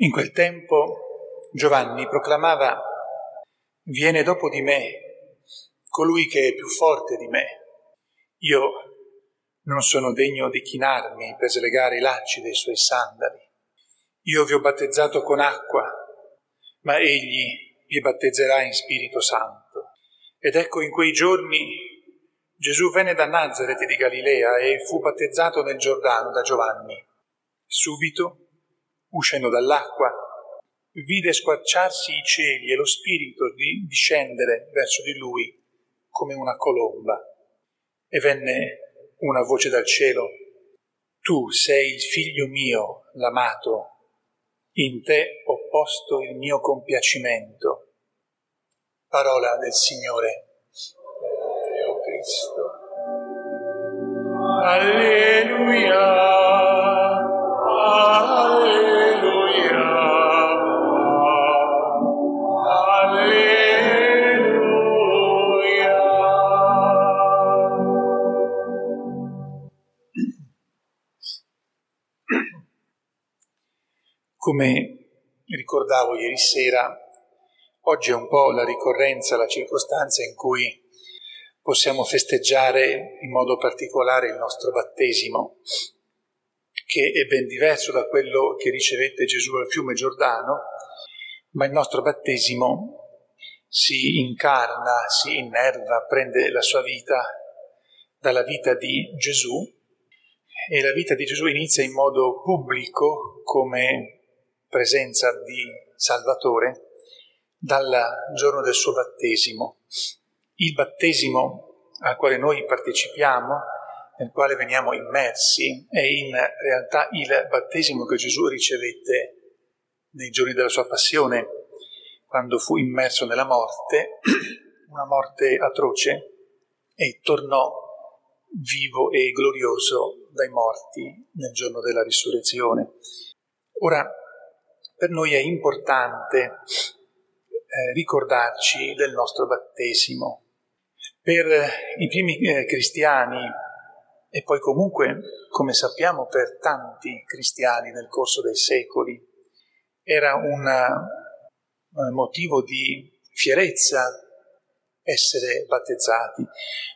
In quel tempo Giovanni proclamava, viene dopo di me colui che è più forte di me. Io non sono degno di chinarmi per slegare i lacci dei suoi sandali. Io vi ho battezzato con acqua, ma egli vi battezzerà in Spirito Santo. Ed ecco in quei giorni Gesù venne da Nazareth di Galilea e fu battezzato nel Giordano da Giovanni. Subito uscendo dall'acqua, vide squarciarsi i cieli e lo Spirito di discendere verso di lui come una colomba. E venne una voce dal cielo, Tu sei il figlio mio, l'amato, in te ho posto il mio compiacimento. Parola del Signore. Cristo. Alleluia. Come ricordavo ieri sera, oggi è un po' la ricorrenza, la circostanza in cui possiamo festeggiare in modo particolare il nostro battesimo, che è ben diverso da quello che ricevette Gesù al fiume Giordano, ma il nostro battesimo si incarna, si innerva, prende la sua vita dalla vita di Gesù e la vita di Gesù inizia in modo pubblico come presenza di Salvatore dal giorno del suo battesimo. Il battesimo al quale noi partecipiamo, nel quale veniamo immersi, è in realtà il battesimo che Gesù ricevette nei giorni della sua passione, quando fu immerso nella morte, una morte atroce, e tornò vivo e glorioso dai morti nel giorno della risurrezione. Ora, per noi è importante eh, ricordarci del nostro battesimo. Per i primi eh, cristiani e poi comunque, come sappiamo, per tanti cristiani nel corso dei secoli, era un uh, motivo di fierezza essere battezzati,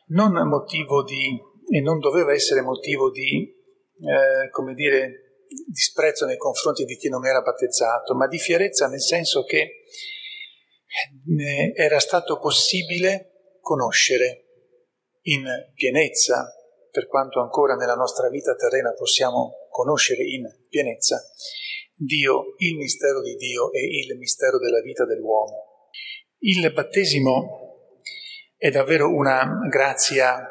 non motivo di, e non doveva essere motivo di, eh, come dire, disprezzo nei confronti di chi non era battezzato, ma di fierezza nel senso che eh, era stato possibile conoscere in pienezza, per quanto ancora nella nostra vita terrena possiamo conoscere in pienezza, Dio, il mistero di Dio e il mistero della vita dell'uomo. Il battesimo è davvero una grazia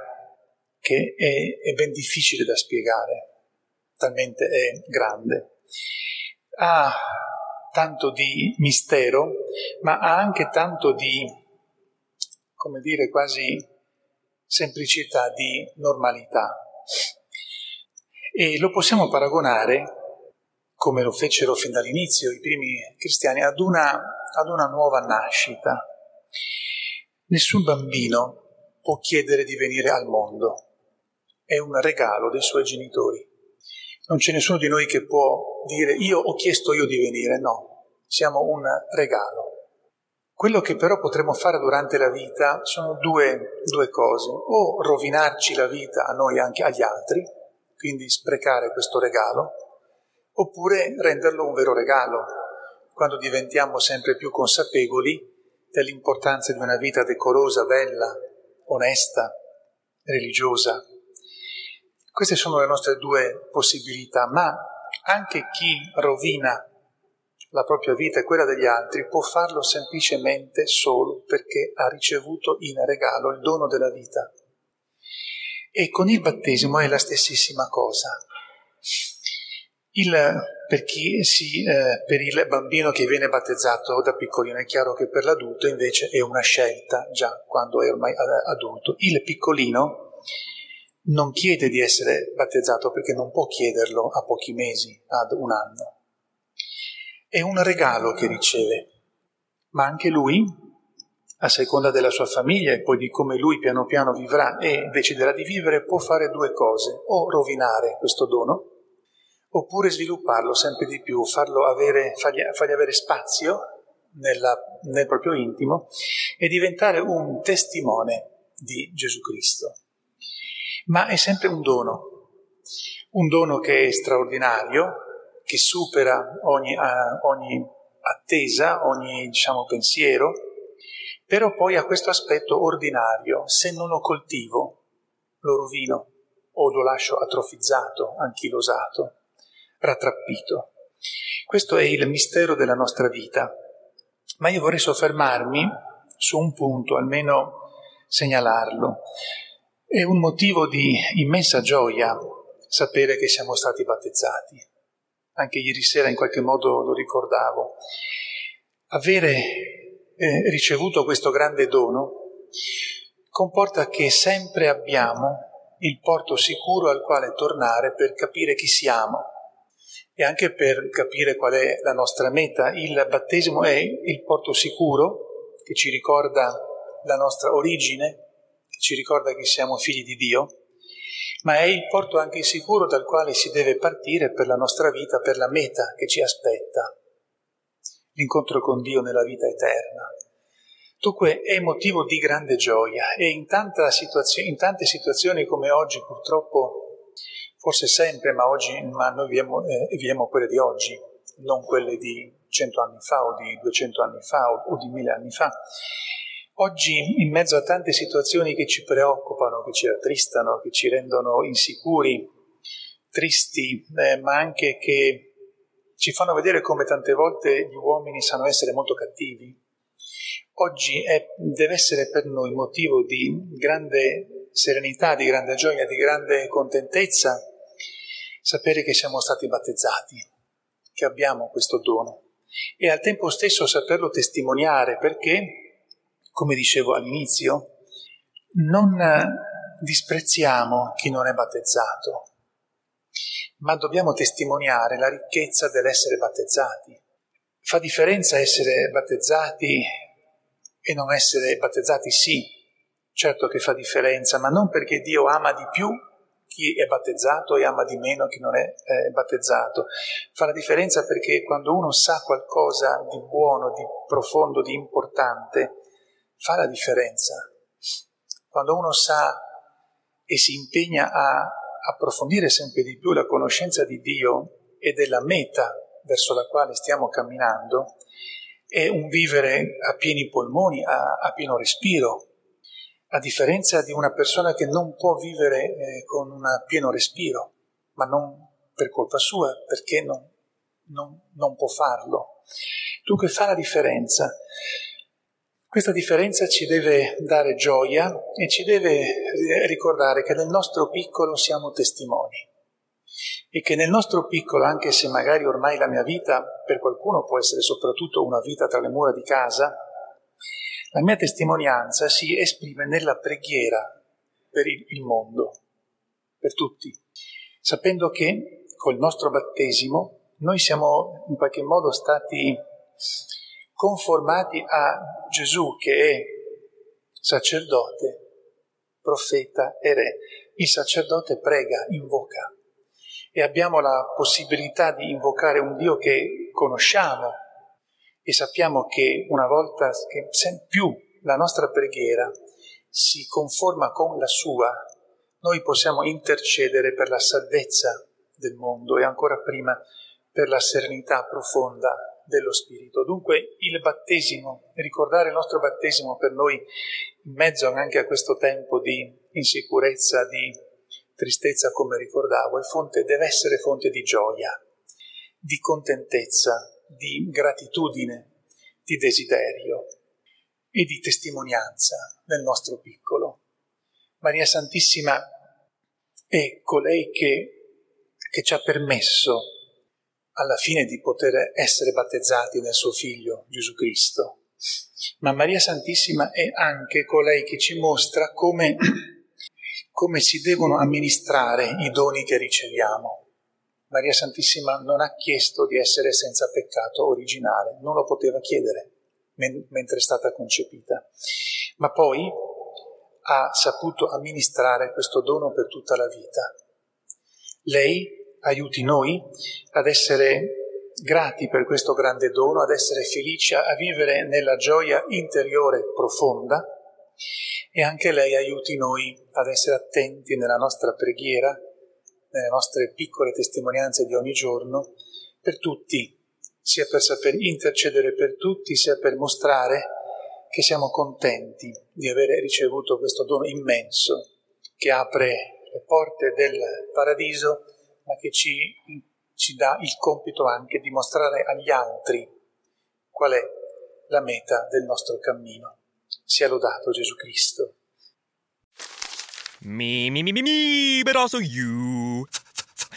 che è, è ben difficile da spiegare talmente è grande. Ha tanto di mistero, ma ha anche tanto di come dire, quasi semplicità, di normalità. E lo possiamo paragonare, come lo fecero fin dall'inizio i primi cristiani, ad una, ad una nuova nascita. Nessun bambino può chiedere di venire al mondo, è un regalo dei suoi genitori. Non c'è nessuno di noi che può dire io ho chiesto io di venire, no, siamo un regalo. Quello che però potremmo fare durante la vita sono due, due cose, o rovinarci la vita a noi e anche agli altri, quindi sprecare questo regalo, oppure renderlo un vero regalo, quando diventiamo sempre più consapevoli dell'importanza di una vita decorosa, bella, onesta, religiosa. Queste sono le nostre due possibilità, ma anche chi rovina la propria vita e quella degli altri può farlo semplicemente solo perché ha ricevuto in regalo il dono della vita. E con il battesimo è la stessissima cosa. Il, per, si, eh, per il bambino che viene battezzato da piccolino è chiaro che per l'adulto invece è una scelta già quando è ormai adulto. Il piccolino non chiede di essere battezzato perché non può chiederlo a pochi mesi, ad un anno è un regalo che riceve, ma anche lui, a seconda della sua famiglia e poi di come lui piano piano vivrà e deciderà di vivere, può fare due cose, o rovinare questo dono, oppure svilupparlo sempre di più, farlo avere, fargli, fargli avere spazio nella, nel proprio intimo e diventare un testimone di Gesù Cristo. Ma è sempre un dono, un dono che è straordinario, che supera ogni, uh, ogni attesa, ogni diciamo, pensiero, però poi ha questo aspetto ordinario. Se non lo coltivo, lo rovino o lo lascio atrofizzato, anchilosato, rattrappito. Questo è il mistero della nostra vita. Ma io vorrei soffermarmi su un punto, almeno segnalarlo. È un motivo di immensa gioia sapere che siamo stati battezzati anche ieri sera in qualche modo lo ricordavo, avere eh, ricevuto questo grande dono comporta che sempre abbiamo il porto sicuro al quale tornare per capire chi siamo e anche per capire qual è la nostra meta. Il battesimo è il porto sicuro che ci ricorda la nostra origine, ci ricorda che siamo figli di Dio ma è il porto anche sicuro dal quale si deve partire per la nostra vita, per la meta che ci aspetta, l'incontro con Dio nella vita eterna. Dunque è motivo di grande gioia e in, situazio- in tante situazioni come oggi purtroppo, forse sempre, ma oggi ma noi viviamo, eh, viviamo quelle di oggi, non quelle di cento anni fa o di duecento anni fa o, o di mille anni fa, Oggi, in mezzo a tante situazioni che ci preoccupano, che ci rattristano, che ci rendono insicuri, tristi, eh, ma anche che ci fanno vedere come tante volte gli uomini sanno essere molto cattivi, oggi è, deve essere per noi motivo di grande serenità, di grande gioia, di grande contentezza sapere che siamo stati battezzati, che abbiamo questo dono. E al tempo stesso saperlo testimoniare perché come dicevo all'inizio, non disprezziamo chi non è battezzato, ma dobbiamo testimoniare la ricchezza dell'essere battezzati. Fa differenza essere battezzati e non essere battezzati? Sì, certo che fa differenza, ma non perché Dio ama di più chi è battezzato e ama di meno chi non è eh, battezzato. Fa la differenza perché quando uno sa qualcosa di buono, di profondo, di importante, fa la differenza. Quando uno sa e si impegna a approfondire sempre di più la conoscenza di Dio e della meta verso la quale stiamo camminando, è un vivere a pieni polmoni, a, a pieno respiro, a differenza di una persona che non può vivere eh, con un pieno respiro, ma non per colpa sua, perché non, non, non può farlo. Dunque fa la differenza. Questa differenza ci deve dare gioia e ci deve ricordare che nel nostro piccolo siamo testimoni e che nel nostro piccolo, anche se magari ormai la mia vita per qualcuno può essere soprattutto una vita tra le mura di casa, La mia testimonianza si esprime nella preghiera per il mondo, per tutti, sapendo che col nostro battesimo noi siamo in qualche modo stati conformati a Gesù che è sacerdote, profeta e re. Il sacerdote prega, invoca e abbiamo la possibilità di invocare un Dio che conosciamo e sappiamo che una volta che più la nostra preghiera si conforma con la sua, noi possiamo intercedere per la salvezza del mondo e ancora prima per la serenità profonda dello Spirito. Dunque il battesimo, ricordare il nostro battesimo per noi in mezzo anche a questo tempo di insicurezza, di tristezza, come ricordavo, fonte, deve essere fonte di gioia, di contentezza, di gratitudine, di desiderio e di testimonianza nel nostro piccolo. Maria Santissima è colei che, che ci ha permesso alla fine di poter essere battezzati nel suo figlio Gesù Cristo. Ma Maria Santissima è anche colei che ci mostra come, come si devono amministrare i doni che riceviamo. Maria Santissima non ha chiesto di essere senza peccato originale, non lo poteva chiedere mentre è stata concepita, ma poi ha saputo amministrare questo dono per tutta la vita. Lei aiuti noi ad essere grati per questo grande dono, ad essere felici, a vivere nella gioia interiore profonda. E anche lei aiuti noi ad essere attenti nella nostra preghiera, nelle nostre piccole testimonianze di ogni giorno, per tutti sia per saper intercedere per tutti, sia per mostrare che siamo contenti di avere ricevuto questo dono immenso che apre le porte del paradiso, ma che ci, ci dà il compito anche di mostrare agli altri qual è la meta del nostro cammino. Sia lodato Gesù Cristo. Me, me, me, me, me, but also you.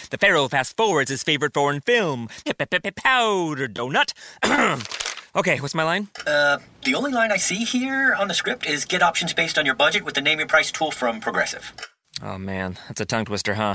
The Pharaoh fast forwards his favorite foreign film, Powder Donut. okay, what's my line? Uh, the only line I see here on the script is get options based on your budget with the name your price tool from Progressive. Oh man, that's a tongue twister, huh?